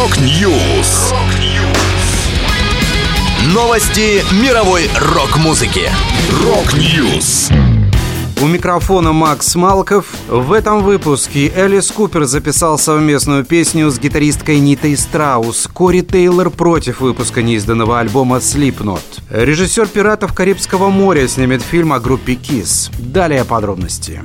Rock News. Новости мировой рок-музыки. Rock News. У микрофона Макс Малков. В этом выпуске Элис Купер записал совместную песню с гитаристкой Нитой Страус. Кори Тейлор против выпуска неизданного альбома Slipknot. Режиссер «Пиратов Карибского моря» снимет фильм о группе KISS. Далее подробности.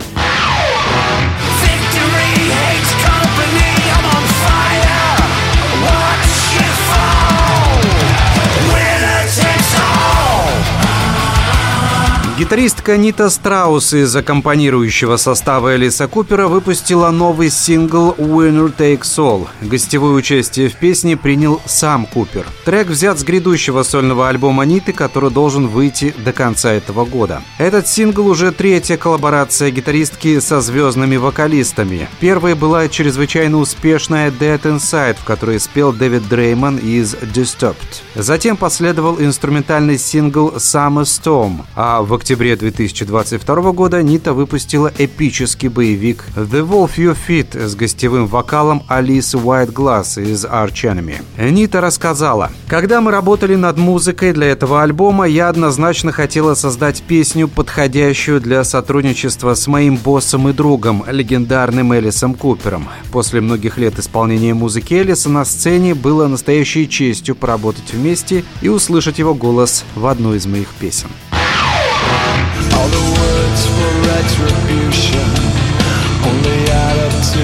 Гитаристка Нита Страус из аккомпанирующего состава Элиса Купера выпустила новый сингл «Winner Takes All». Гостевое участие в песне принял сам Купер. Трек взят с грядущего сольного альбома Ниты, который должен выйти до конца этого года. Этот сингл уже третья коллаборация гитаристки со звездными вокалистами. Первой была чрезвычайно успешная «Dead Inside», в которой спел Дэвид Дрейман из Disturbed. Затем последовал инструментальный сингл «Summer Storm», а в октябре 2022 года Нита выпустила эпический боевик «The Wolf You Fit» с гостевым вокалом Алисы Whiteglass из Arch Enemy. Нита рассказала, «Когда мы работали над музыкой для этого альбома, я однозначно хотела создать песню, подходящую для сотрудничества с моим боссом и другом, легендарным Элисом Купером. После многих лет исполнения музыки Элиса на сцене было настоящей честью поработать вместе и услышать его голос в одной из моих песен. All the words for retribution Only add up to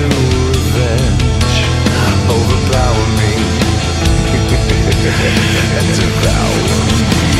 revenge. Overpower me. Devour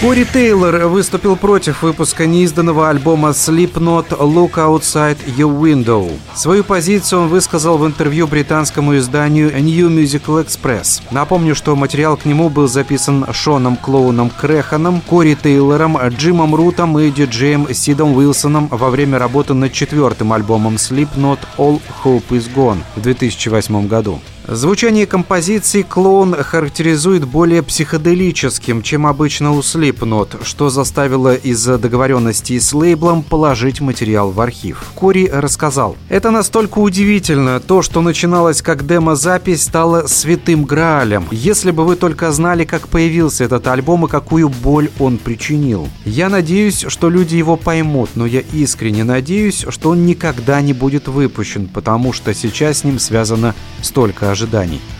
Кори Тейлор выступил против выпуска неизданного альбома Slipknot Look Outside Your Window. Свою позицию он высказал в интервью британскому изданию New Musical Express. Напомню, что материал к нему был записан Шоном Клоуном Креханом, Кори Тейлором, Джимом Рутом и диджеем Сидом Уилсоном во время работы над четвертым альбомом Slipknot All Hope Is Gone в 2008 году. Звучание композиции «Клоун» характеризует более психоделическим, чем обычно у Slipknot, что заставило из-за договоренности с лейблом положить материал в архив. Кори рассказал, «Это настолько удивительно, то, что начиналось как демо-запись, стало святым граалем. Если бы вы только знали, как появился этот альбом и какую боль он причинил. Я надеюсь, что люди его поймут, но я искренне надеюсь, что он никогда не будет выпущен, потому что сейчас с ним связано столько ожиданий.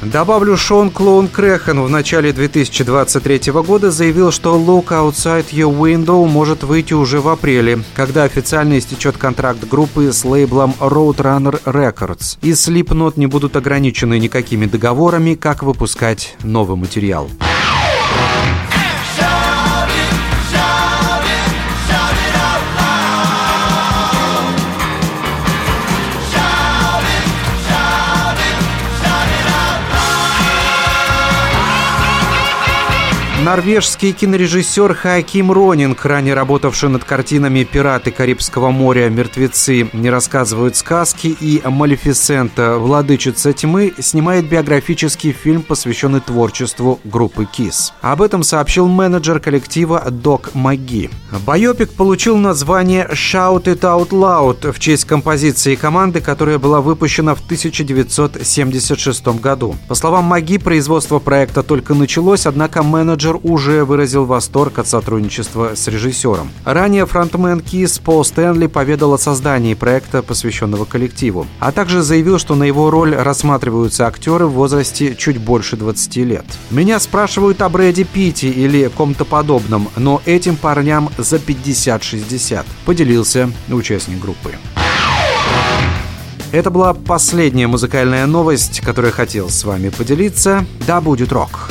Добавлю, Шон Клоун Крехан в начале 2023 года заявил, что Look Outside Your Window может выйти уже в апреле, когда официально истечет контракт группы с лейблом Roadrunner Records. И Slipknot не будут ограничены никакими договорами, как выпускать новый материал. Норвежский кинорежиссер Хаким Ронинг, ранее работавший над картинами «Пираты Карибского моря», «Мертвецы не рассказывают сказки» и «Малефисента. Владычица тьмы», снимает биографический фильм, посвященный творчеству группы KISS. Об этом сообщил менеджер коллектива Док Маги. Байопик получил название «Shout It Out Loud» в честь композиции команды, которая была выпущена в 1976 году. По словам Маги, производство проекта только началось, однако менеджер уже выразил восторг от сотрудничества с режиссером. Ранее фронтмен Кис Пол Стэнли поведал о создании проекта, посвященного коллективу, а также заявил, что на его роль рассматриваются актеры в возрасте чуть больше 20 лет. «Меня спрашивают о Брэди Питти или ком-то подобном, но этим парням за 50-60», поделился участник группы. Это была последняя музыкальная новость, которую я хотел с вами поделиться. Да будет рок!